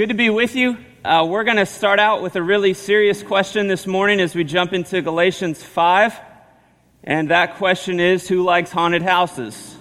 Good to be with you. Uh, we're going to start out with a really serious question this morning as we jump into Galatians 5. And that question is who likes haunted houses?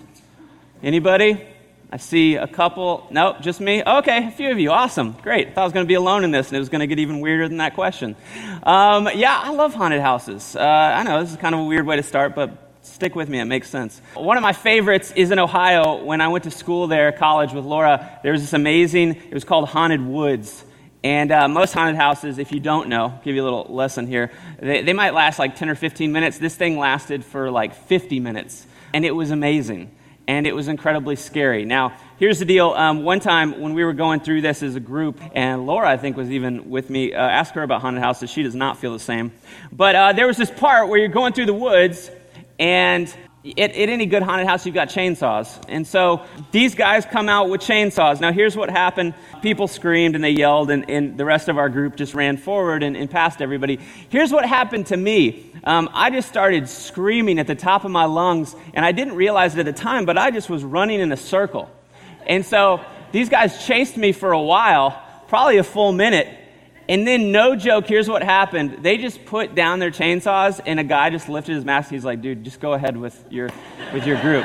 Anybody? I see a couple. Nope, just me. Okay, a few of you. Awesome. Great. I thought I was going to be alone in this, and it was going to get even weirder than that question. Um, yeah, I love haunted houses. Uh, I know this is kind of a weird way to start, but Stick with me, it makes sense. One of my favorites is in Ohio. When I went to school there, college with Laura, there was this amazing, it was called Haunted Woods. And uh, most haunted houses, if you don't know, give you a little lesson here, they, they might last like 10 or 15 minutes. This thing lasted for like 50 minutes. And it was amazing. And it was incredibly scary. Now, here's the deal. Um, one time when we were going through this as a group, and Laura, I think, was even with me, uh, ask her about haunted houses. She does not feel the same. But uh, there was this part where you're going through the woods, and at, at, any good haunted house, you've got chainsaws. And so these guys come out with chainsaws. Now, here's what happened people screamed and they yelled, and, and the rest of our group just ran forward and, and passed everybody. Here's what happened to me um, I just started screaming at the top of my lungs, and I didn't realize it at the time, but I just was running in a circle. And so these guys chased me for a while, probably a full minute. And then, no joke, here's what happened. They just put down their chainsaws, and a guy just lifted his mask. He's like, dude, just go ahead with your, with your group.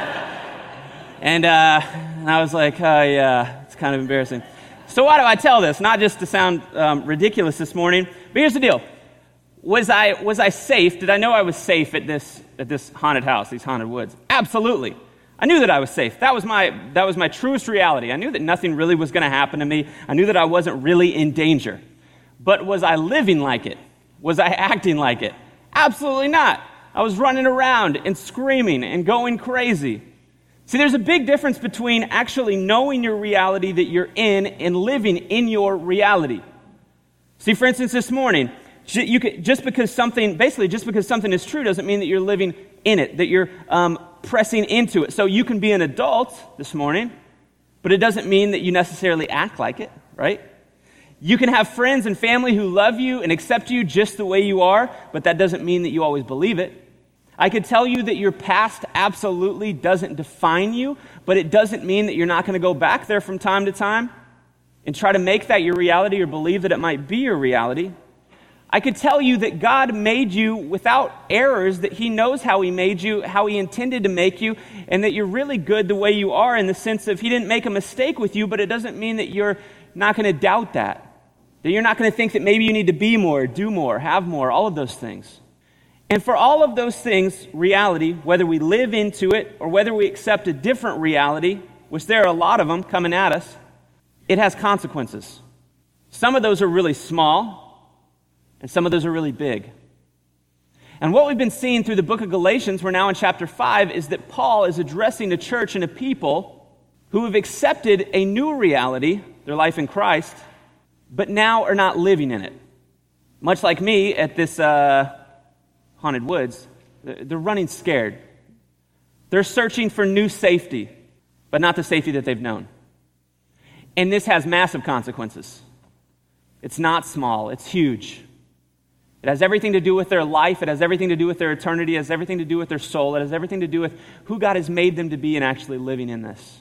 And, uh, and I was like, oh, yeah, it's kind of embarrassing. So, why do I tell this? Not just to sound um, ridiculous this morning, but here's the deal. Was I, was I safe? Did I know I was safe at this, at this haunted house, these haunted woods? Absolutely. I knew that I was safe. That was my, that was my truest reality. I knew that nothing really was going to happen to me. I knew that I wasn't really in danger. But was I living like it? Was I acting like it? Absolutely not. I was running around and screaming and going crazy. See, there's a big difference between actually knowing your reality that you're in and living in your reality. See, for instance, this morning, could, just because something, basically, just because something is true doesn't mean that you're living in it, that you're um, pressing into it. So you can be an adult this morning, but it doesn't mean that you necessarily act like it, right? You can have friends and family who love you and accept you just the way you are, but that doesn't mean that you always believe it. I could tell you that your past absolutely doesn't define you, but it doesn't mean that you're not going to go back there from time to time and try to make that your reality or believe that it might be your reality. I could tell you that God made you without errors, that He knows how He made you, how He intended to make you, and that you're really good the way you are in the sense of He didn't make a mistake with you, but it doesn't mean that you're not going to doubt that. That you're not going to think that maybe you need to be more, do more, have more, all of those things. And for all of those things, reality, whether we live into it or whether we accept a different reality, which there are a lot of them coming at us, it has consequences. Some of those are really small, and some of those are really big. And what we've been seeing through the book of Galatians, we're now in chapter 5, is that Paul is addressing a church and a people who have accepted a new reality, their life in Christ, but now are not living in it. Much like me at this uh, haunted woods, they're running scared. They're searching for new safety, but not the safety that they've known. And this has massive consequences. It's not small, it's huge. It has everything to do with their life. It has everything to do with their eternity. It has everything to do with their soul. It has everything to do with who God has made them to be and actually living in this.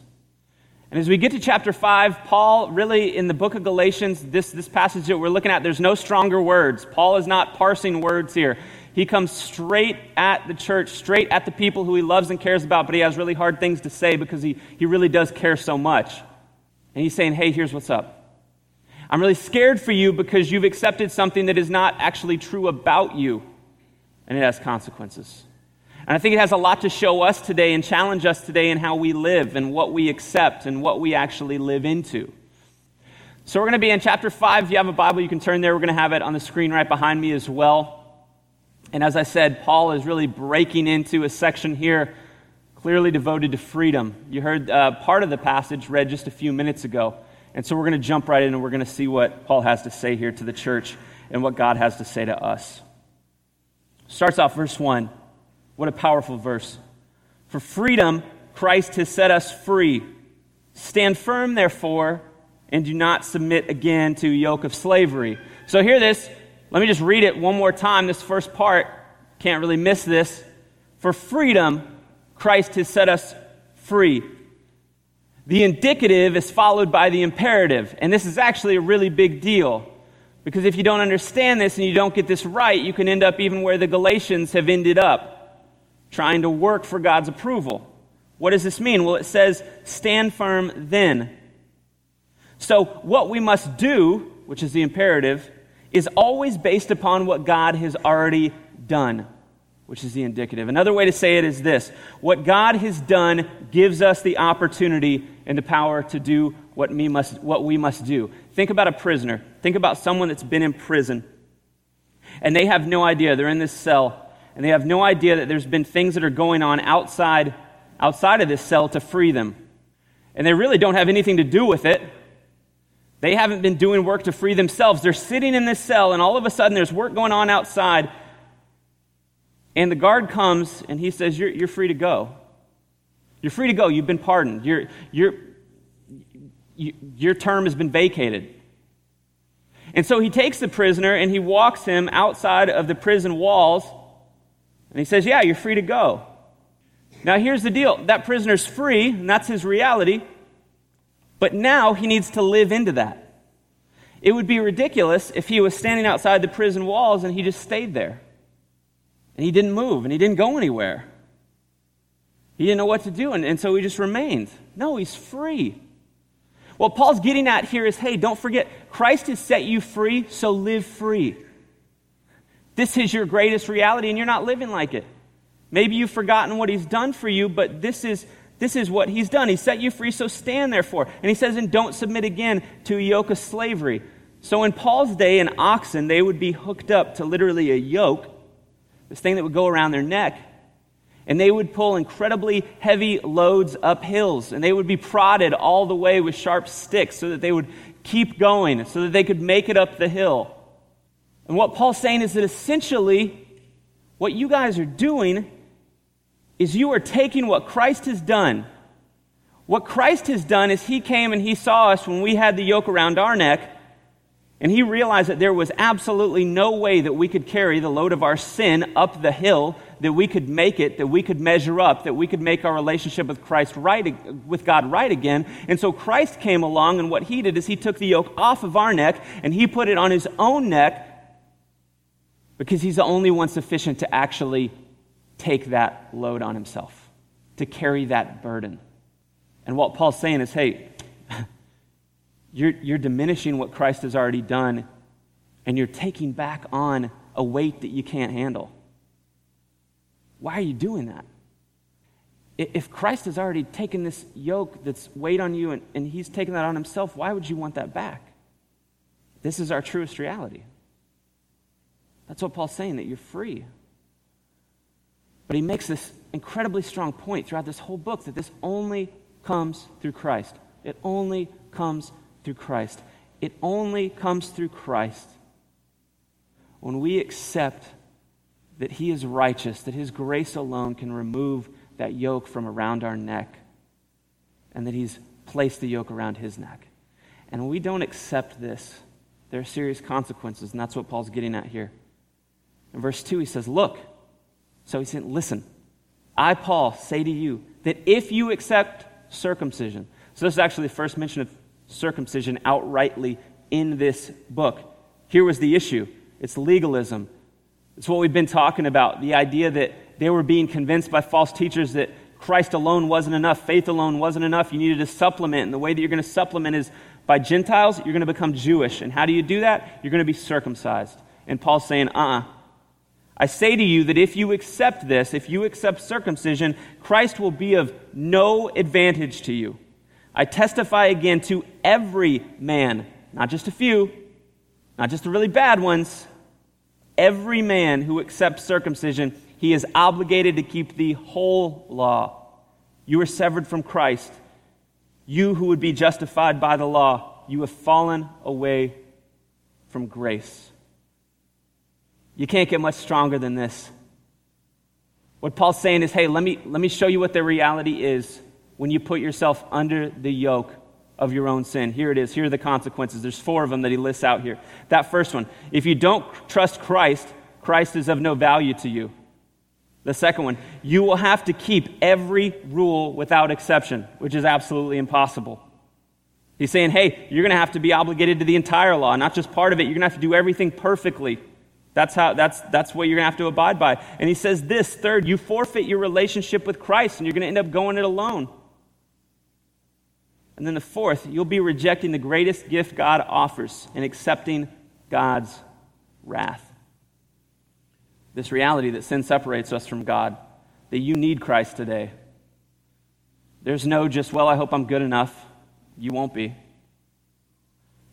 And as we get to chapter 5, Paul, really in the book of Galatians, this, this passage that we're looking at, there's no stronger words. Paul is not parsing words here. He comes straight at the church, straight at the people who he loves and cares about, but he has really hard things to say because he, he really does care so much. And he's saying, hey, here's what's up. I'm really scared for you because you've accepted something that is not actually true about you, and it has consequences. And I think it has a lot to show us today and challenge us today in how we live and what we accept and what we actually live into. So we're going to be in chapter 5. If you have a Bible, you can turn there. We're going to have it on the screen right behind me as well. And as I said, Paul is really breaking into a section here clearly devoted to freedom. You heard uh, part of the passage read just a few minutes ago. And so we're going to jump right in and we're going to see what Paul has to say here to the church and what God has to say to us. Starts off verse 1. What a powerful verse. For freedom, Christ has set us free. Stand firm, therefore, and do not submit again to yoke of slavery. So, hear this. Let me just read it one more time. This first part, can't really miss this. For freedom, Christ has set us free. The indicative is followed by the imperative. And this is actually a really big deal. Because if you don't understand this and you don't get this right, you can end up even where the Galatians have ended up, trying to work for God's approval. What does this mean? Well, it says, stand firm then. So, what we must do, which is the imperative, is always based upon what God has already done, which is the indicative. Another way to say it is this what God has done gives us the opportunity and the power to do what we must, what we must do. Think about a prisoner. Think about someone that's been in prison. And they have no idea. They're in this cell. And they have no idea that there's been things that are going on outside, outside of this cell to free them. And they really don't have anything to do with it. They haven't been doing work to free themselves. They're sitting in this cell, and all of a sudden there's work going on outside. And the guard comes and he says, You're, you're free to go. You're free to go. You've been pardoned. You're, you're, you, your term has been vacated. And so he takes the prisoner and he walks him outside of the prison walls and he says, Yeah, you're free to go. Now, here's the deal that prisoner's free, and that's his reality, but now he needs to live into that. It would be ridiculous if he was standing outside the prison walls and he just stayed there. And he didn't move and he didn't go anywhere. He didn't know what to do, and, and so he just remained. No, he's free. What Paul's getting at here is hey, don't forget, Christ has set you free, so live free. This is your greatest reality, and you're not living like it. Maybe you've forgotten what he's done for you, but this is, this is what he's done. He set you free, so stand therefore. And he says, and don't submit again to a yoke of slavery. So in Paul's day, an oxen, they would be hooked up to literally a yoke, this thing that would go around their neck, and they would pull incredibly heavy loads up hills, and they would be prodded all the way with sharp sticks so that they would keep going, so that they could make it up the hill. And what Paul's saying is that essentially, what you guys are doing is you are taking what Christ has done. What Christ has done is he came and he saw us when we had the yoke around our neck, and he realized that there was absolutely no way that we could carry the load of our sin up the hill, that we could make it, that we could measure up, that we could make our relationship with Christ right, with God right again. And so Christ came along, and what he did is he took the yoke off of our neck and he put it on his own neck because he's the only one sufficient to actually take that load on himself, to carry that burden. And what Paul's saying is, hey, you're, you're diminishing what Christ has already done, and you're taking back on a weight that you can't handle. Why are you doing that? If Christ has already taken this yoke that's weighed on you and, and he's taken that on himself, why would you want that back? This is our truest reality. That's what Paul's saying, that you're free. But he makes this incredibly strong point throughout this whole book that this only comes through Christ. It only comes through Christ. It only comes through Christ when we accept that He is righteous, that His grace alone can remove that yoke from around our neck, and that He's placed the yoke around His neck. And when we don't accept this, there are serious consequences, and that's what Paul's getting at here. In verse 2, he says, Look. So he said, Listen, I, Paul, say to you that if you accept circumcision, so this is actually the first mention of circumcision outrightly in this book. Here was the issue it's legalism. It's what we've been talking about the idea that they were being convinced by false teachers that Christ alone wasn't enough, faith alone wasn't enough. You needed to supplement. And the way that you're going to supplement is by Gentiles, you're going to become Jewish. And how do you do that? You're going to be circumcised. And Paul's saying, uh uh-uh. I say to you that if you accept this, if you accept circumcision, Christ will be of no advantage to you. I testify again to every man, not just a few, not just the really bad ones, every man who accepts circumcision, he is obligated to keep the whole law. You are severed from Christ. You who would be justified by the law, you have fallen away from grace. You can't get much stronger than this. What Paul's saying is hey, let me, let me show you what the reality is when you put yourself under the yoke of your own sin. Here it is. Here are the consequences. There's four of them that he lists out here. That first one if you don't trust Christ, Christ is of no value to you. The second one, you will have to keep every rule without exception, which is absolutely impossible. He's saying, hey, you're going to have to be obligated to the entire law, not just part of it. You're going to have to do everything perfectly. That's, how, that's, that's what you're to have to abide by. And he says this third, you forfeit your relationship with Christ and you're to end up going it alone. And then the fourth, you'll be rejecting the greatest gift God offers and accepting God's wrath. This reality that sin separates us from God, that you need Christ today. There's no just, well, I hope I'm good enough. You won't be.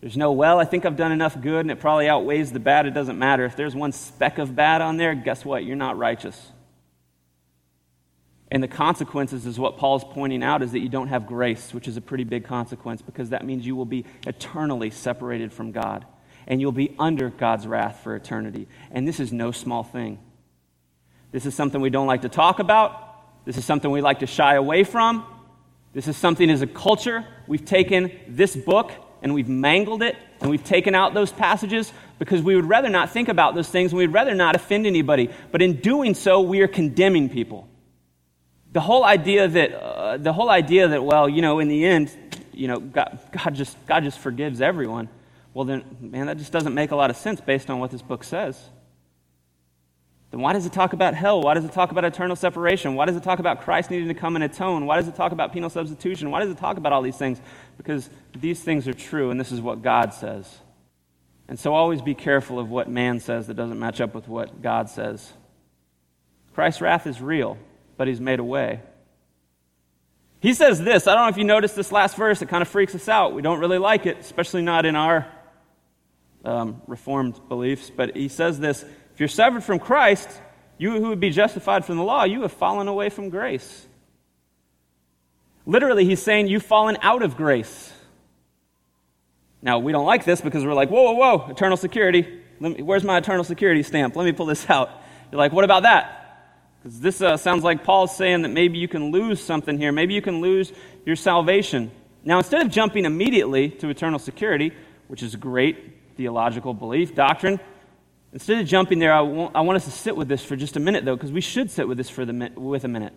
There's no, well, I think I've done enough good and it probably outweighs the bad. It doesn't matter. If there's one speck of bad on there, guess what? You're not righteous. And the consequences is what Paul's pointing out is that you don't have grace, which is a pretty big consequence because that means you will be eternally separated from God and you'll be under God's wrath for eternity. And this is no small thing. This is something we don't like to talk about. This is something we like to shy away from. This is something as a culture, we've taken this book and we've mangled it and we've taken out those passages because we would rather not think about those things and we'd rather not offend anybody. But in doing so, we are condemning people. The whole idea that, uh, the whole idea that, well, you know, in the end, you know, God, God, just, God just forgives everyone. Well, then, man, that just doesn't make a lot of sense based on what this book says. Then why does it talk about hell? Why does it talk about eternal separation? Why does it talk about Christ needing to come and atone? Why does it talk about penal substitution? Why does it talk about all these things? Because these things are true, and this is what God says. And so always be careful of what man says that doesn't match up with what God says. Christ's wrath is real but he's made a way. He says this. I don't know if you noticed this last verse. It kind of freaks us out. We don't really like it, especially not in our um, reformed beliefs. But he says this you're severed from Christ, you who would be justified from the law, you have fallen away from grace. Literally, he's saying you've fallen out of grace. Now, we don't like this because we're like, whoa, whoa, whoa, eternal security. Me, where's my eternal security stamp? Let me pull this out. You're like, what about that? Because this uh, sounds like Paul's saying that maybe you can lose something here. Maybe you can lose your salvation. Now, instead of jumping immediately to eternal security, which is great theological belief, doctrine, instead of jumping there, I want, I want us to sit with this for just a minute, though, because we should sit with this for the, with a minute.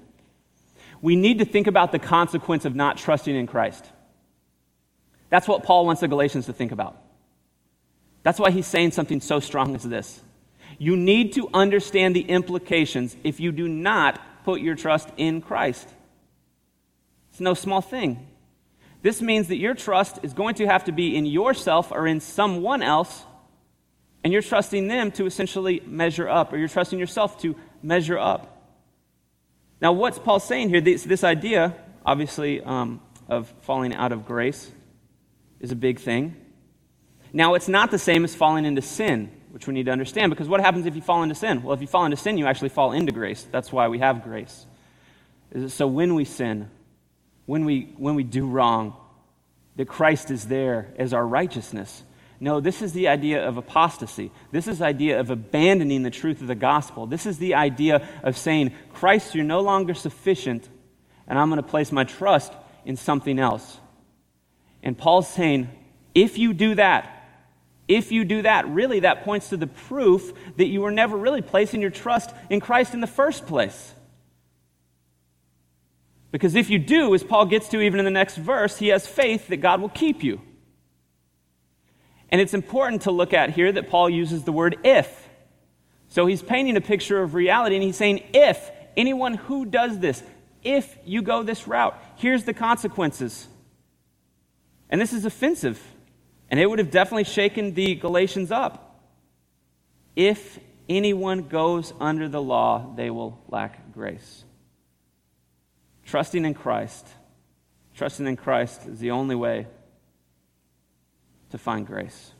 We need to think about the consequence of not trusting in Christ. That's what Paul wants the Galatians to think about. That's why he's saying something so strong as this. You need to understand the implications if you do not put your trust in Christ. It's no small thing. This means that your trust is going to have to be in yourself or in someone else, and you're trusting them to essentially measure up, or you're trusting yourself to measure up. Now, what's Paul saying here? This, this idea, obviously, um, of falling out of grace is a big thing. Now, it's not the same as falling into sin which we need to understand. Because what happens if you fall into sin? Well, if you fall into sin, you actually fall into grace. That's why we have grace. So when we sin, when we, when we do wrong, that Christ is there as our righteousness. No, this is the idea of apostasy. This is the idea of abandoning the truth of the gospel. This is the idea of saying, Christ, you're no longer sufficient, and I'm going to place my trust in something else. And Paul's saying, if you do that, if you do that, really that points to the proof that you were never really placing your trust in Christ in the first place. Because if you do, as Paul gets to even in the next verse, he has faith that God will keep you. And it's important to look at here that Paul uses the word if. So he's painting a picture of reality and he's saying, if anyone who does this, if you go this route, here's the consequences. And this is offensive. And it would have definitely shaken the Galatians up. If anyone goes under the law, they will lack grace. Trusting in Christ, trusting in Christ is the only way to find grace.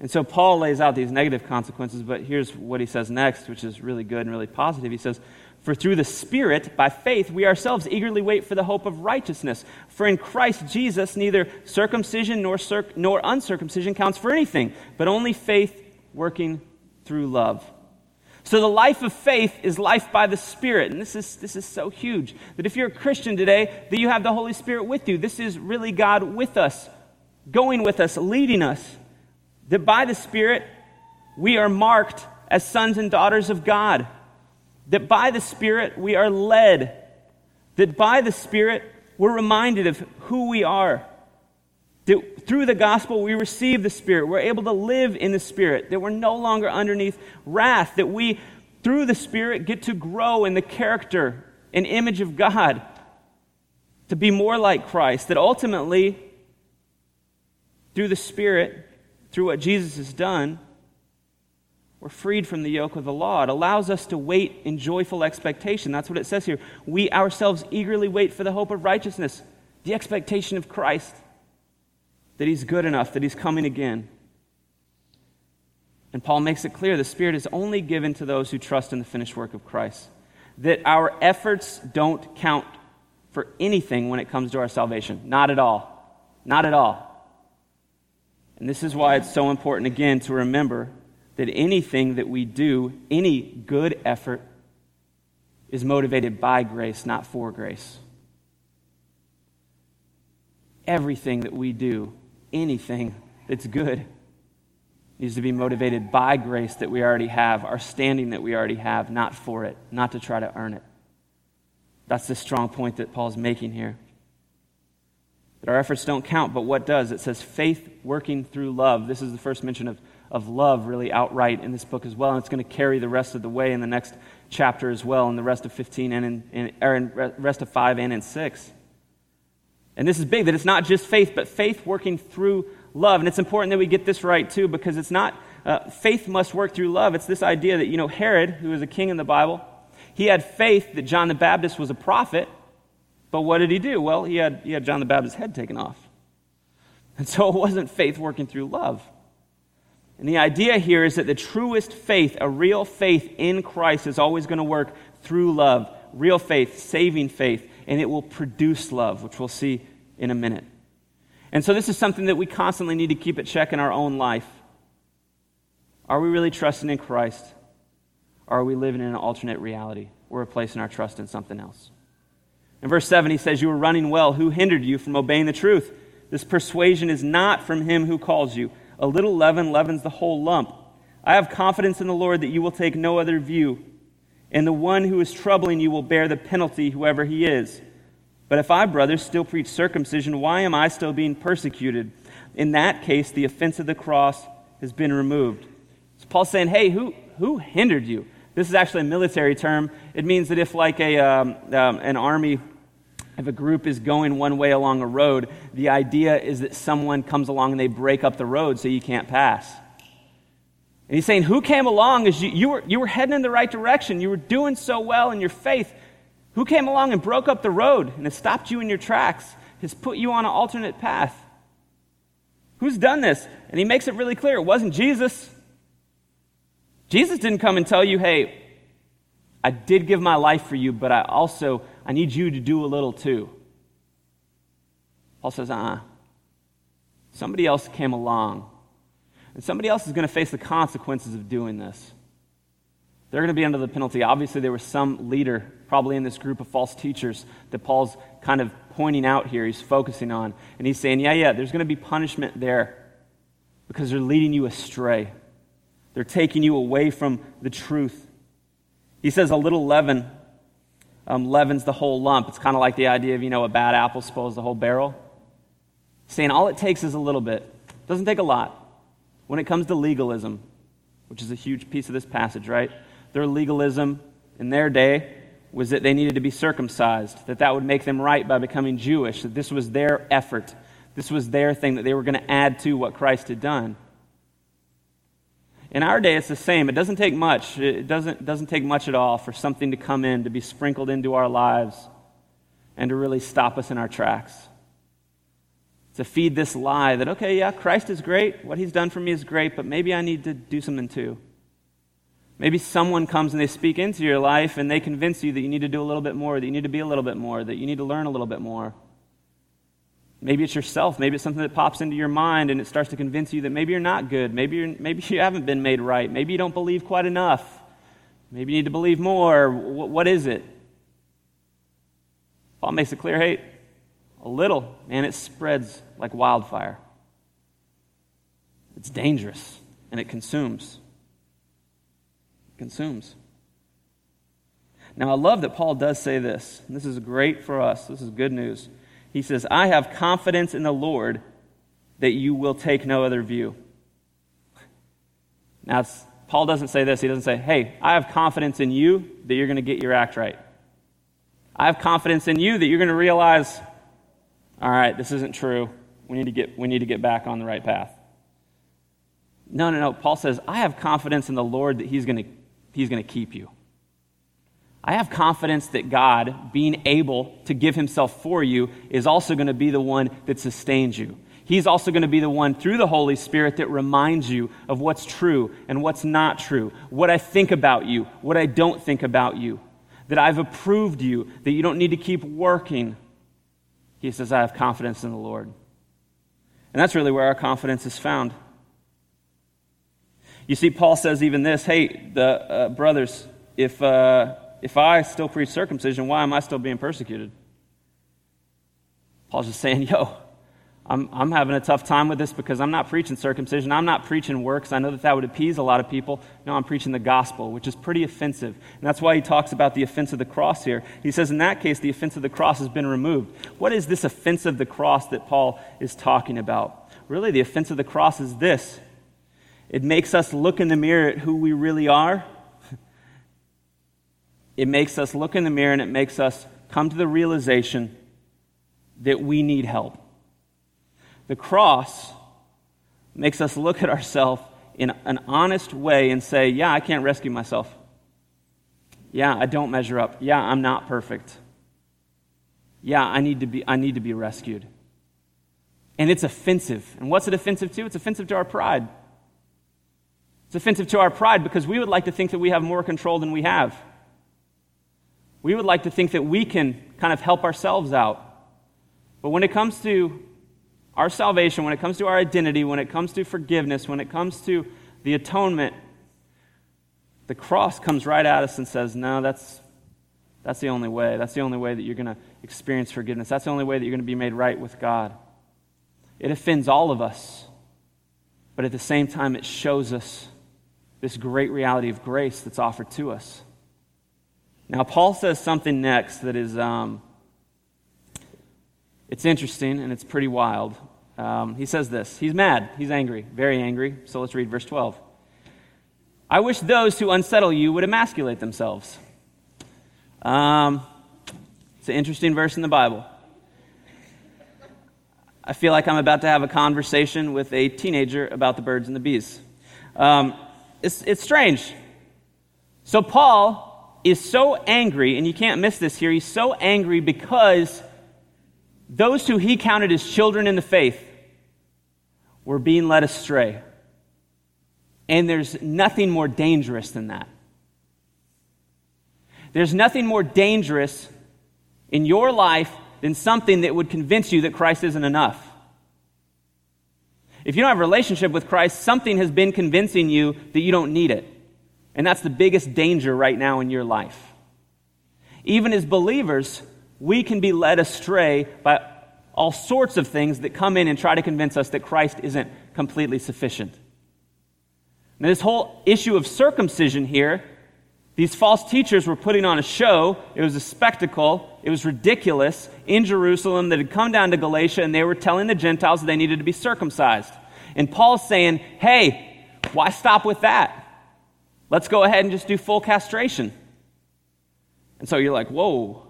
And so Paul lays out these negative consequences, but here's what he says next, which is really good and really positive. He says, for through the Spirit, by faith, we ourselves eagerly wait for the hope of righteousness. For in Christ Jesus, neither circumcision nor, circ- nor uncircumcision counts for anything, but only faith working through love. So the life of faith is life by the Spirit. And this is, this is so huge. That if you're a Christian today, that you have the Holy Spirit with you. This is really God with us, going with us, leading us. That by the Spirit, we are marked as sons and daughters of God. that by the Spirit we are led, that by the Spirit we're reminded of who we are. That through the gospel we receive the Spirit. We're able to live in the Spirit. That we're no longer underneath wrath. That we, through the Spirit, get to grow in the character and image of God. To be more like Christ. That ultimately, through the Spirit, through what Jesus has done, we're freed from the yoke of the law. It allows us to wait in joyful expectation. That's what it says here. We ourselves eagerly wait for the hope of righteousness, the expectation of Christ, that He's good enough, that He's coming again. And Paul makes it clear the Spirit is only given to those who trust in the finished work of Christ. That our efforts don't count for anything when it comes to our salvation. Not at all. Not at all. And this is why it's so important, again, to remember that anything that we do, any good effort, is motivated by grace, not for grace. Everything that we do, anything that's good, needs to be motivated by grace that we already have, our standing that we already have, not for it, not to try to earn it. That's the strong point that Paul's making here. That our efforts don't count, but what does? It says faith working through love. This is the first mention of of love really outright in this book as well. And it's going to carry the rest of the way in the next chapter as well, in the rest of 15 and in, in, or in rest of 5 and in 6. And this is big that it's not just faith, but faith working through love. And it's important that we get this right too, because it's not, uh, faith must work through love. It's this idea that, you know, Herod, who was a king in the Bible, he had faith that John the Baptist was a prophet, but what did he do? Well, he had, he had John the Baptist's head taken off. And so it wasn't faith working through love. And the idea here is that the truest faith, a real faith in Christ, is always going to work through love. Real faith, saving faith, and it will produce love, which we'll see in a minute. And so, this is something that we constantly need to keep at check in our own life. Are we really trusting in Christ? Or are we living in an alternate reality? We're placing our trust in something else. In verse 7, he says, You were running well. Who hindered you from obeying the truth? This persuasion is not from him who calls you. A little leaven leavens the whole lump. I have confidence in the Lord that you will take no other view, and the one who is troubling you will bear the penalty, whoever he is. But if I, brothers, still preach circumcision, why am I still being persecuted? In that case, the offense of the cross has been removed. So Paul's saying, hey, who, who hindered you? This is actually a military term. It means that if, like, a, um, um, an army if a group is going one way along a road, the idea is that someone comes along and they break up the road so you can't pass. And he's saying, Who came along as you, you, were, you were heading in the right direction? You were doing so well in your faith. Who came along and broke up the road and has stopped you in your tracks, has put you on an alternate path? Who's done this? And he makes it really clear it wasn't Jesus. Jesus didn't come and tell you, Hey, I did give my life for you, but I also I need you to do a little too. Paul says, uh uh-uh. Somebody else came along, and somebody else is going to face the consequences of doing this. They're going to be under the penalty. Obviously, there was some leader, probably in this group of false teachers, that Paul's kind of pointing out here, he's focusing on. And he's saying, yeah, yeah, there's going to be punishment there because they're leading you astray. They're taking you away from the truth. He says, a little leaven um, leavens the whole lump. It's kind of like the idea of, you know, a bad apple spoils the whole barrel. Saying all it takes is a little bit. It doesn't take a lot. When it comes to legalism, which is a huge piece of this passage, right? Their legalism in their day was that they needed to be circumcised, that that would make them right by becoming Jewish, that this was their effort. This was their thing that they were going to add to what Christ had done. In our day, it's the same. It doesn't take much. It doesn't, doesn't take much at all for something to come in, to be sprinkled into our lives, and to really stop us in our tracks. To feed this lie that, okay, yeah, Christ is great. What he's done for me is great, but maybe I need to do something too. Maybe someone comes and they speak into your life and they convince you that you need to do a little bit more, that you need to be a little bit more, that you need to learn a little bit more. Maybe it's yourself. Maybe it's something that pops into your mind and it starts to convince you that maybe you're not good. Maybe, you're, maybe you haven't been made right. Maybe you don't believe quite enough. Maybe you need to believe more. what, is it? Paul makes it clear hey, a little, man, it spreads like wildfire. It's dangerous and it consumes. It consumes. Now, I love that Paul does say this. This is great for us. This is good news. He says, I have confidence in the Lord that you will take no other view. Now, Paul doesn't say this. He doesn't say, Hey, I have confidence in you that you're going to get your act right. I have confidence in you that you're going to realize, all right, this isn't true. We need to get, we need to get back on the right path. No, no, no. Paul says, I have confidence in the Lord that he's going to, he's going to keep you. I have confidence that God, being able to give himself for you, is also going to be the one that sustains you. He's also going to be the one through the Holy Spirit that reminds you of what's true and what's not true, what I think about you, what I don't think about you, that I've approved you, that you don't need to keep working. He says, I have confidence in the Lord. And that's really where our confidence is found. You see, Paul says even this hey, the uh, brothers, if. Uh, if I still preach circumcision, why am I still being persecuted? Paul's just saying, yo, I'm, I'm having a tough time with this because I'm not preaching circumcision. I'm not preaching works. I know that that would appease a lot of people. No, I'm preaching the gospel, which is pretty offensive. And that's why he talks about the offense of the cross here. He says, in that case, the offense of the cross has been removed. What is this offense of the cross that Paul is talking about? Really, the offense of the cross is this it makes us look in the mirror at who we really are it makes us look in the mirror and it makes us come to the realization that we need help. The cross makes us look at ourselves in an honest way and say, Yeah, I can't rescue myself. Yeah, I don't measure up. Yeah, I'm not perfect. Yeah, I need to be, I need to be rescued. And it's offensive. And what's it offensive to? It's offensive to our pride. It's offensive to our pride because we would like to think that we have more control than we have. We would like to think that we can kind of help ourselves out. But when it comes to our salvation, when it comes to our identity, when it comes to forgiveness, when it comes to the atonement, the cross comes right at us and says, No, that's, that's the only way. That's the only way that you're going to experience forgiveness. That's the only way that you're going to be made right with God. It offends all of us, but at the same time, it shows us this great reality of grace that's offered to us. Now, Paul says something next that is, um, it's interesting and it's pretty wild. Um, he says this. He's mad. He's angry, very angry. So let's read verse 12. I wish those who unsettle you would emasculate themselves. Um, it's an interesting verse in the Bible. I feel like I'm about to have a conversation with a teenager about the birds and the bees. Um, it's, it's strange. So, Paul is so angry, and you can't miss this here. He's so angry because those who he counted as children in the faith were being led astray. And there's nothing more dangerous than that. There's nothing more dangerous in your life than something that would convince you that Christ isn't enough. If you don't have a relationship with Christ, something has been convincing you that you don't need it. And that's the biggest danger right now in your life. Even as believers, we can be led astray by all sorts of things that come in and try to convince us that Christ isn't completely sufficient. Now, this whole issue of circumcision here, these false teachers were putting on a show. It was a spectacle. It was ridiculous in Jerusalem that had come down to Galatia and they were telling the Gentiles that they needed to be circumcised. And Paul's saying, hey, why stop with that? Let's go ahead and just do full castration. And so you're like, whoa.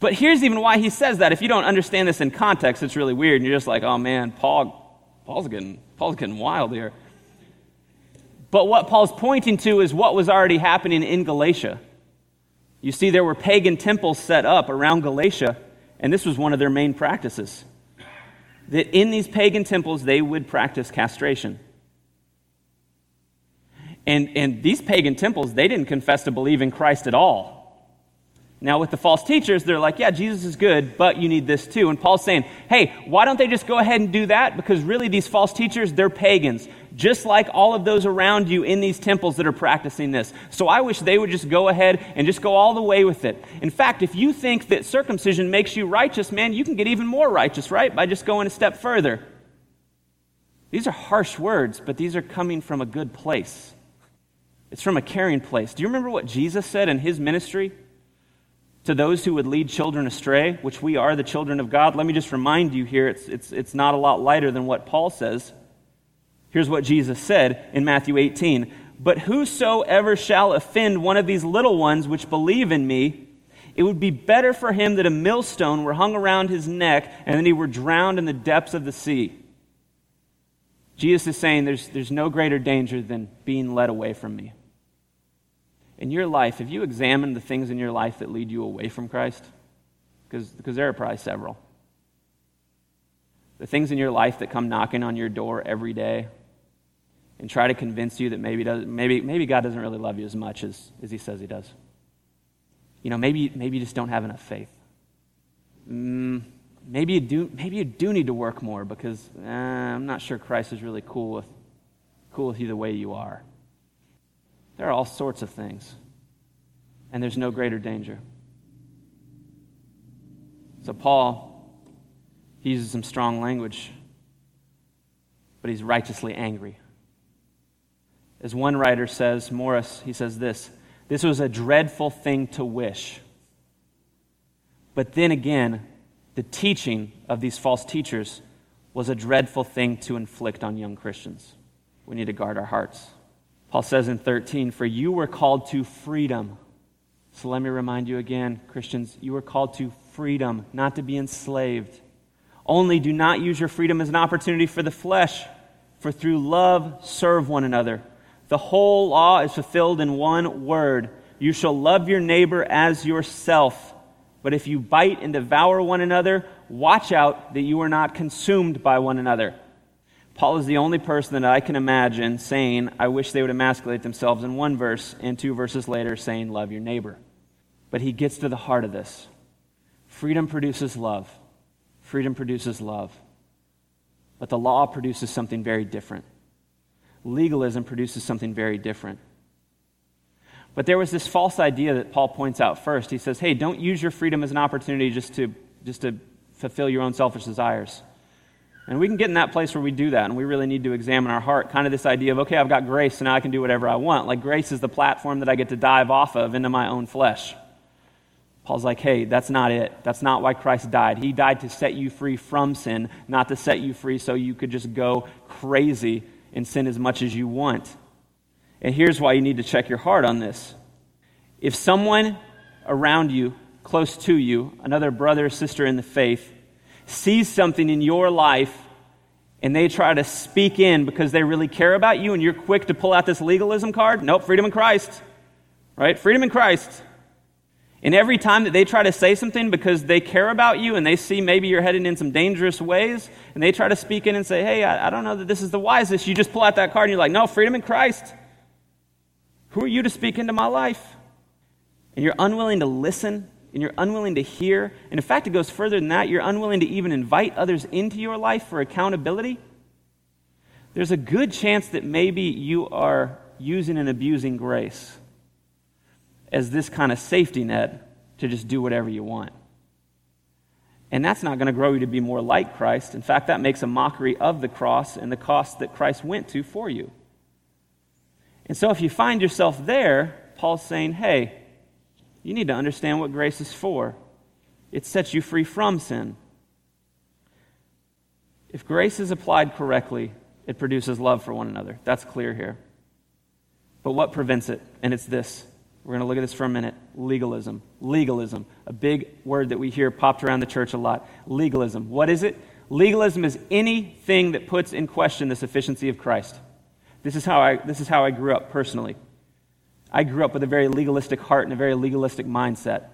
But here's even why he says that. If you don't understand this in context, it's really weird. And you're just like, oh man, Paul, Paul's getting, Paul's getting wild here. But what Paul's pointing to is what was already happening in Galatia. You see, there were pagan temples set up around Galatia, and this was one of their main practices. That in these pagan temples, they would practice castration. And, and these pagan temples, they didn't confess to believe in Christ at all. Now, with the false teachers, they're like, yeah, Jesus is good, but you need this too. And Paul's saying, hey, why don't they just go ahead and do that? Because really, these false teachers, they're pagans, just like all of those around you in these temples that are practicing this. So I wish they would just go ahead and just go all the way with it. In fact, if you think that circumcision makes you righteous, man, you can get even more righteous, right? By just going a step further. These are harsh words, but these are coming from a good place. It's from a caring place. Do you remember what Jesus said in his ministry to those who would lead children astray, which we are the children of God? Let me just remind you here, it's, it's, it's not a lot lighter than what Paul says. Here's what Jesus said in Matthew 18 But whosoever shall offend one of these little ones which believe in me, it would be better for him that a millstone were hung around his neck and that he were drowned in the depths of the sea. Jesus is saying there's, there's no greater danger than being led away from me in your life, have you examined the things in your life that lead you away from Christ? Because, because there are probably several. The things in your life that come knocking on your door every day and try to convince you that maybe, maybe, maybe God doesn't really love you as much as, as he says he does. You know, maybe, maybe you just don't have enough faith. Mm, maybe, you do, maybe you do need to work more because eh, I'm not sure Christ is really cool with, cool with you the way you are. There are all sorts of things, and there's no greater danger. So, Paul, he uses some strong language, but he's righteously angry. As one writer says, Morris, he says this this was a dreadful thing to wish. But then again, the teaching of these false teachers was a dreadful thing to inflict on young Christians. We need to guard our hearts. Paul says in 13, For you were called to freedom. So let me remind you again, Christians, you were called to freedom, not to be enslaved. Only do not use your freedom as an opportunity for the flesh, for through love serve one another. The whole law is fulfilled in one word You shall love your neighbor as yourself. But if you bite and devour one another, watch out that you are not consumed by one another. Paul is the only person that I can imagine saying, I wish they would emasculate themselves in one verse, and two verses later saying, Love your neighbor. But he gets to the heart of this. Freedom produces love. Freedom produces love. But the law produces something very different. Legalism produces something very different. But there was this false idea that Paul points out first. He says, hey, don't use your freedom as an opportunity just to, just to fulfill your own selfish desires. And we can get in that place where we do that, and we really need to examine our heart. Kind of this idea of, okay, I've got grace, so now I can do whatever I want. Like, grace is the platform that I get to dive off of into my own flesh. Paul's like, hey, that's not it. That's not why Christ died. He died to set you free from sin, not to set you free so you could just go crazy and sin as much as you want. And here's why you need to check your heart on this. If someone around you, close to you, another brother or sister in the faith, sees something in your life and they try to speak in because they really care about you and you're quick to pull out this legalism card, nope, freedom in Christ. Right? Freedom in Christ. And every time that they try to say something because they care about you and they see maybe you're heading in some dangerous ways, and they try to speak in and say, hey, I, I don't know that this is the wisest, you just pull out that card and you're like, no, freedom in Christ. Who are you to speak into my life? And you're unwilling to listen and you're unwilling to hear, and in fact, it goes further than that, you're unwilling to even invite others into your life for accountability, there's a good chance that maybe you are using and abusing grace as this kind of safety net to just do whatever you want. And that's not going to grow you to be more like Christ. In fact, that makes a mockery of the cross and the cost that Christ went to for you. And so if you find yourself there, Paul's saying, hey, you need to understand what grace is for. It sets you free from sin. If grace is applied correctly, it produces love for one another. That's clear here. But what prevents it? And it's this. We're going to look at this for a minute. Legalism. Legalism. A big word that we hear popped around the church a lot. Legalism. What is it? Legalism is anything that puts in question the sufficiency of Christ. This is how I, this is how I grew up personally. I grew up with a very legalistic heart and a very legalistic mindset.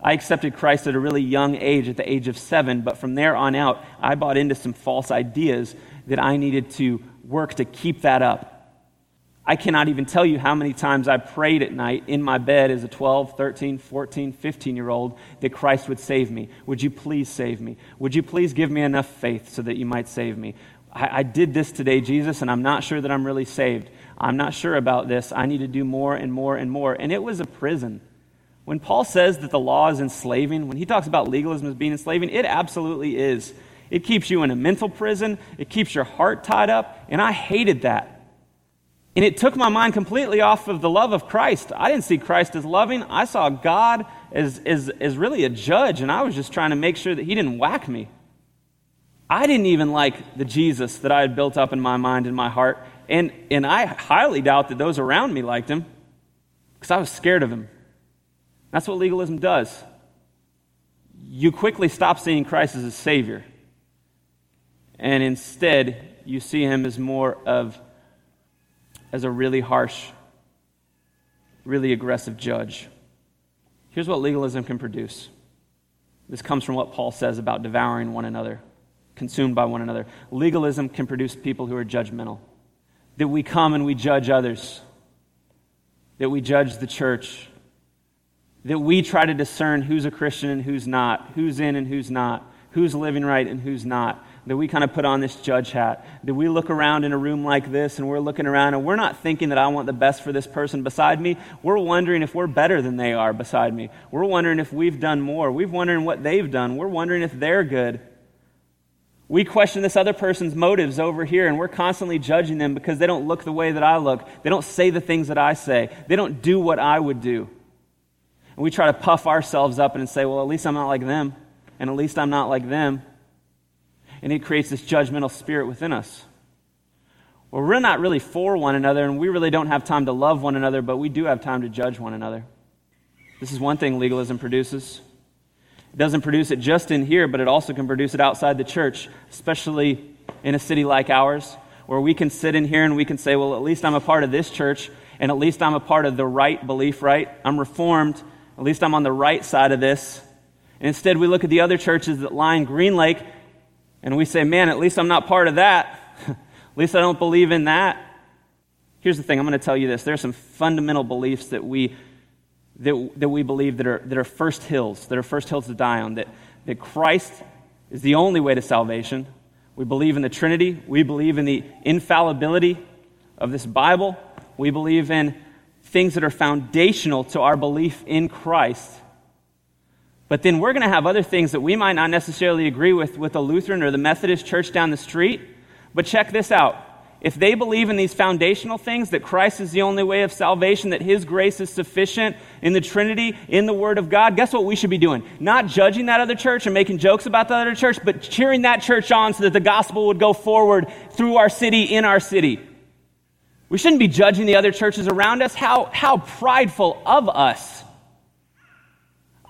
I accepted Christ at a really young age, at the age of seven, but from there on out, I bought into some false ideas that I needed to work to keep that up. I cannot even tell you how many times I prayed at night in my bed as a 12, 13, 14, 15 year old that Christ would save me. Would you please save me? Would you please give me enough faith so that you might save me? I, I did this today, Jesus, and I'm not sure that I'm really saved. I'm not sure about this. I need to do more and more and more. And it was a prison. When Paul says that the law is enslaving, when he talks about legalism as being enslaving, it absolutely is. It keeps you in a mental prison, it keeps your heart tied up, and I hated that. And it took my mind completely off of the love of Christ. I didn't see Christ as loving. I saw God as, as, as really a judge, and I was just trying to make sure that He didn't whack me. I didn't even like the Jesus that I had built up in my mind and my heart. And, and I highly doubt that those around me liked him because I was scared of him. That's what legalism does. You quickly stop seeing Christ as a Savior. And instead, you see him as more of as a really harsh, really aggressive judge. Here's what legalism can produce. This comes from what Paul says about devouring one another, consumed by one another. Legalism can produce people who are judgmental. That we come and we judge others, that we judge the church, that we try to discern who's a Christian and who's not, who's in and who's not, who's living right and who's not that we kind of put on this judge hat, that we look around in a room like this and we're looking around and we're not thinking that I want the best for this person beside me. We're wondering if we're better than they are beside me. We're wondering if we've done more. We're wondering what they've done. We're wondering if they're good. We question this other person's motives over here, and we're constantly judging them because they don't look the way that I look. They don't say the things that I say. They don't do what I would do. And we try to puff ourselves up and say, well, at least I'm not like them, and at least I'm not like them and it creates this judgmental spirit within us. Well, we're not really for one another, and we really don't have time to love one another, but we do have time to judge one another. This is one thing legalism produces. It doesn't produce it just in here, but it also can produce it outside the church, especially in a city like ours, where we can sit in here and we can say, well, at least I'm a part of this church, and at least I'm a part of the right belief, right? I'm reformed. At least I'm on the right side of this. And instead, we look at the other churches that line Green Lake and we say, man, at least I'm not part of that. at least I don't believe in that. Here's the thing I'm going to tell you this. There are some fundamental beliefs that we, that, that we believe that are, that are first hills, that are first hills to die on, that, that Christ is the only way to salvation. We believe in the Trinity. We believe in the infallibility of this Bible. We believe in things that are foundational to our belief in Christ. But then we're going to have other things that we might not necessarily agree with with the Lutheran or the Methodist church down the street. But check this out. If they believe in these foundational things, that Christ is the only way of salvation, that His grace is sufficient in the Trinity, in the Word of God, guess what we should be doing? Not judging that other church and making jokes about the other church, but cheering that church on so that the gospel would go forward through our city, in our city. We shouldn't be judging the other churches around us. How, how prideful of us.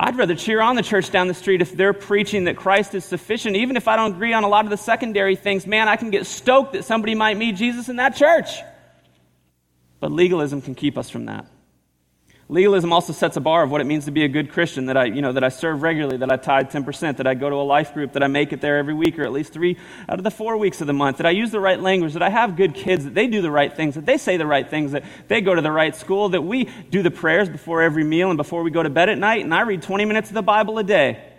I'd rather cheer on the church down the street if they're preaching that Christ is sufficient. Even if I don't agree on a lot of the secondary things, man, I can get stoked that somebody might meet Jesus in that church. But legalism can keep us from that. Legalism also sets a bar of what it means to be a good Christian, that I, you know, that I serve regularly, that I tithe 10%, that I go to a life group, that I make it there every week or at least three out of the four weeks of the month, that I use the right language, that I have good kids, that they do the right things, that they say the right things, that they go to the right school, that we do the prayers before every meal and before we go to bed at night, and I read 20 minutes of the Bible a day.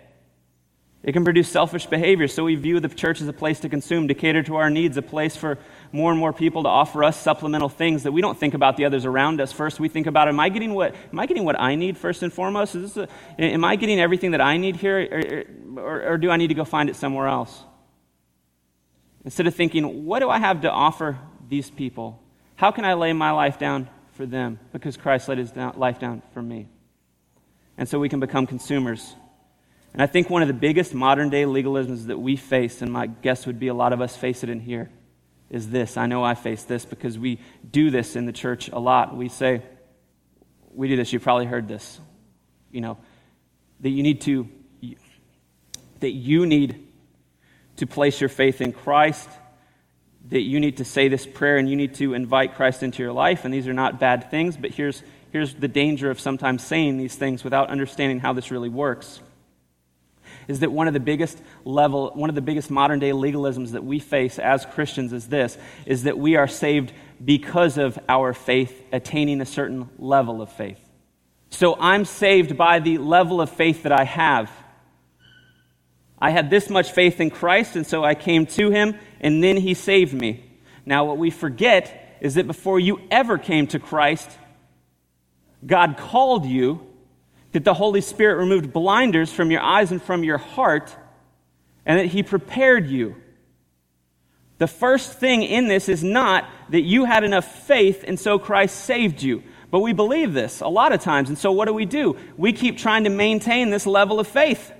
It can produce selfish behavior, so we view the church as a place to consume, to cater to our needs, a place for more and more people to offer us supplemental things that we don't think about the others around us. First, we think about, am I getting what, am I getting what I need first and foremost? Is this a, am I getting everything that I need here, or, or, or do I need to go find it somewhere else? Instead of thinking, what do I have to offer these people? How can I lay my life down for them? Because Christ laid his life down for me. And so we can become consumers. And I think one of the biggest modern day legalisms that we face, and my guess would be a lot of us face it in here, is this. I know I face this because we do this in the church a lot. We say, we do this, you've probably heard this, you know, that you need to, that you need to place your faith in Christ, that you need to say this prayer and you need to invite Christ into your life. And these are not bad things, but here's, here's the danger of sometimes saying these things without understanding how this really works is that one of the biggest level, one of the biggest modern day legalisms that we face as Christians is this, is that we are saved because of our faith attaining a certain level of faith. So I'm saved by the level of faith that I have. I had this much faith in Christ, and so I came to him, and then he saved me. Now, what we forget is that before you ever came to Christ, God called you that the Holy Spirit removed blinders from your eyes and from your heart, and that He prepared you. The first thing in this is not that you had enough faith and so Christ saved you. But we believe this a lot of times. And so what do we do? We keep trying to maintain this level of faith.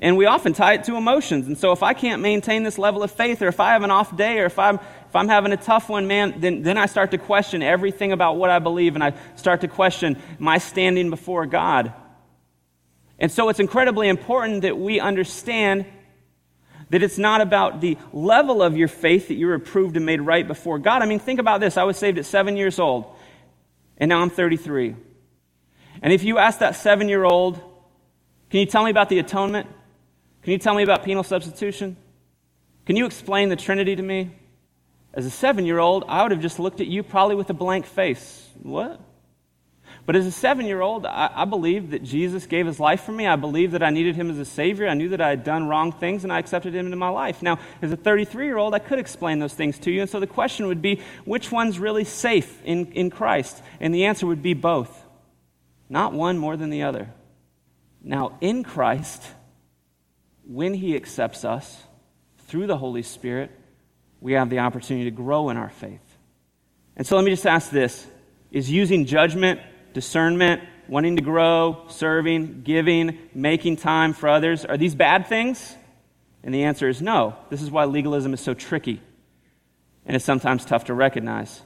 And we often tie it to emotions. And so if I can't maintain this level of faith, or if I have an off day, or if I'm, if I'm having a tough one, man, then, then I start to question everything about what I believe, and I start to question my standing before God. And so it's incredibly important that we understand that it's not about the level of your faith that you're approved and made right before God. I mean, think about this. I was saved at seven years old, and now I'm 33. And if you ask that seven year old, can you tell me about the atonement? Can you tell me about penal substitution? Can you explain the Trinity to me? As a seven year old, I would have just looked at you probably with a blank face. What? But as a seven year old, I, I believed that Jesus gave his life for me. I believed that I needed him as a Savior. I knew that I had done wrong things, and I accepted him into my life. Now, as a 33 year old, I could explain those things to you. And so the question would be which one's really safe in, in Christ? And the answer would be both, not one more than the other. Now, in Christ, when he accepts us through the Holy Spirit, we have the opportunity to grow in our faith. And so let me just ask this Is using judgment discernment, wanting to grow, serving, giving, making time for others, are these bad things? And the answer is no. This is why legalism is so tricky and it's sometimes tough to recognize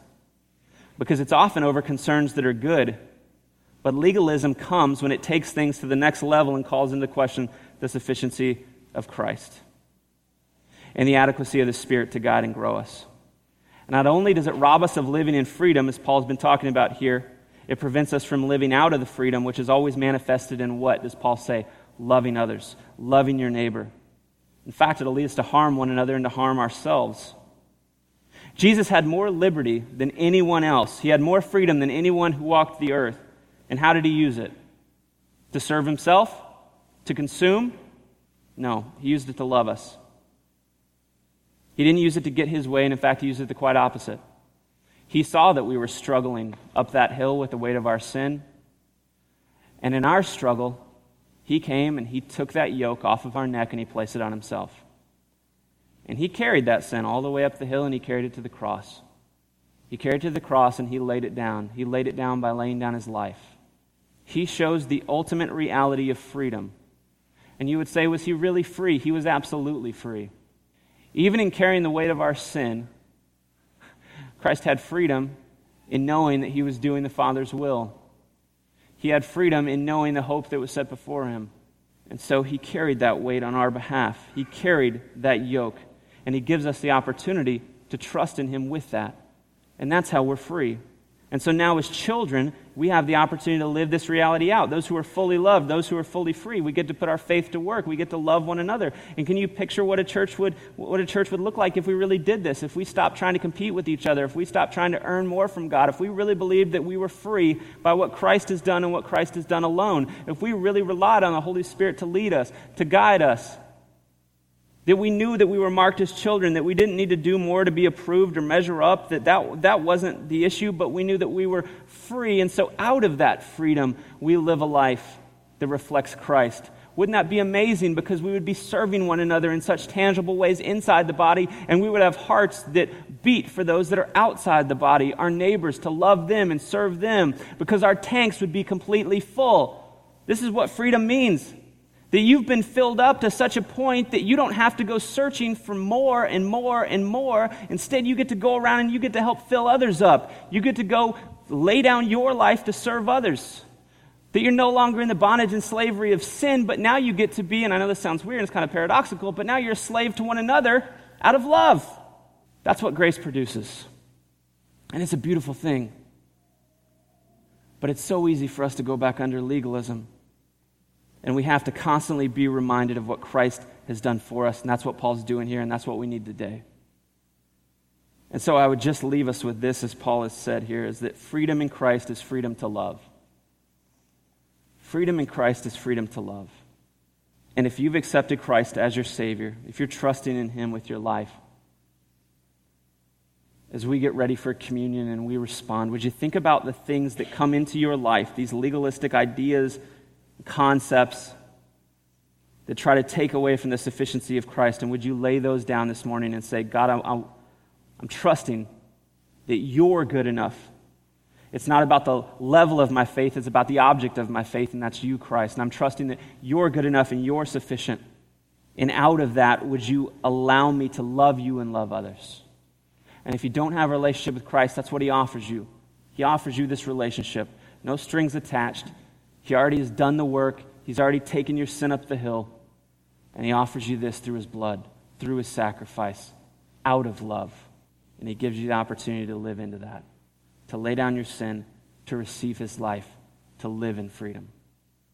because it's often over concerns that are good. But legalism comes when it takes things to the next level and calls into question the sufficiency of Christ and the adequacy of the Spirit to guide and grow us. Not only does it rob us of living in freedom, as Paul's been talking about here, it prevents us from living out of the freedom, which is always manifested in what does Paul say? Loving others, loving your neighbor. In fact, it'll lead us to harm one another and to harm ourselves. Jesus had more liberty than anyone else. He had more freedom than anyone who walked the earth. And how did he use it? To serve himself? To consume? No, he used it to love us. He didn't use it to get his way, and in fact, he used it the quite opposite. He saw that we were struggling up that hill with the weight of our sin. And in our struggle, He came and He took that yoke off of our neck and He placed it on Himself. And He carried that sin all the way up the hill and He carried it to the cross. He carried it to the cross and He laid it down. He laid it down by laying down His life. He shows the ultimate reality of freedom. And you would say, was He really free? He was absolutely free. Even in carrying the weight of our sin, Christ had freedom in knowing that he was doing the Father's will. He had freedom in knowing the hope that was set before him. And so he carried that weight on our behalf. He carried that yoke. And he gives us the opportunity to trust in him with that. And that's how we're free. And so now, as children, we have the opportunity to live this reality out. Those who are fully loved, those who are fully free, we get to put our faith to work. We get to love one another. And can you picture what a church would, what a church would look like if we really did this? If we stopped trying to compete with each other, if we stopped trying to earn more from God, if we really believed that we were free by what Christ has done and what Christ has done alone, if we really relied on the Holy Spirit to lead us, to guide us, that we knew that we were marked as children, that we didn't need to do more to be approved or measure up, that, that that wasn't the issue, but we knew that we were free. And so, out of that freedom, we live a life that reflects Christ. Wouldn't that be amazing? Because we would be serving one another in such tangible ways inside the body, and we would have hearts that beat for those that are outside the body, our neighbors, to love them and serve them, because our tanks would be completely full. This is what freedom means. That you've been filled up to such a point that you don't have to go searching for more and more and more. Instead, you get to go around and you get to help fill others up. You get to go lay down your life to serve others. That you're no longer in the bondage and slavery of sin, but now you get to be, and I know this sounds weird and it's kind of paradoxical, but now you're a slave to one another out of love. That's what grace produces. And it's a beautiful thing. But it's so easy for us to go back under legalism and we have to constantly be reminded of what Christ has done for us. And that's what Paul's doing here, and that's what we need today. And so I would just leave us with this, as Paul has said here, is that freedom in Christ is freedom to love. Freedom in Christ is freedom to love. And if you've accepted Christ as your Savior, if you're trusting in Him with your life, as we get ready for communion and we respond, would you think about the things that come into your life, these legalistic ideas, concepts that try to take away from the sufficiency of Christ. And would you lay those down this morning and say, God, I'm, I'm, I'm trusting that you're good enough. It's not about the level of my faith, it's about the object of my faith, and that's you, Christ. And I'm trusting that you're good enough and you're sufficient. And out of that, would you allow me to love you and love others? And if you don't have a relationship with Christ, that's what He offers you. He offers you this relationship, no strings attached. He already has done the work, He's already taken your sin up the hill. And he offers you this through his blood, through his sacrifice, out of love. And he gives you the opportunity to live into that, to lay down your sin, to receive his life, to live in freedom.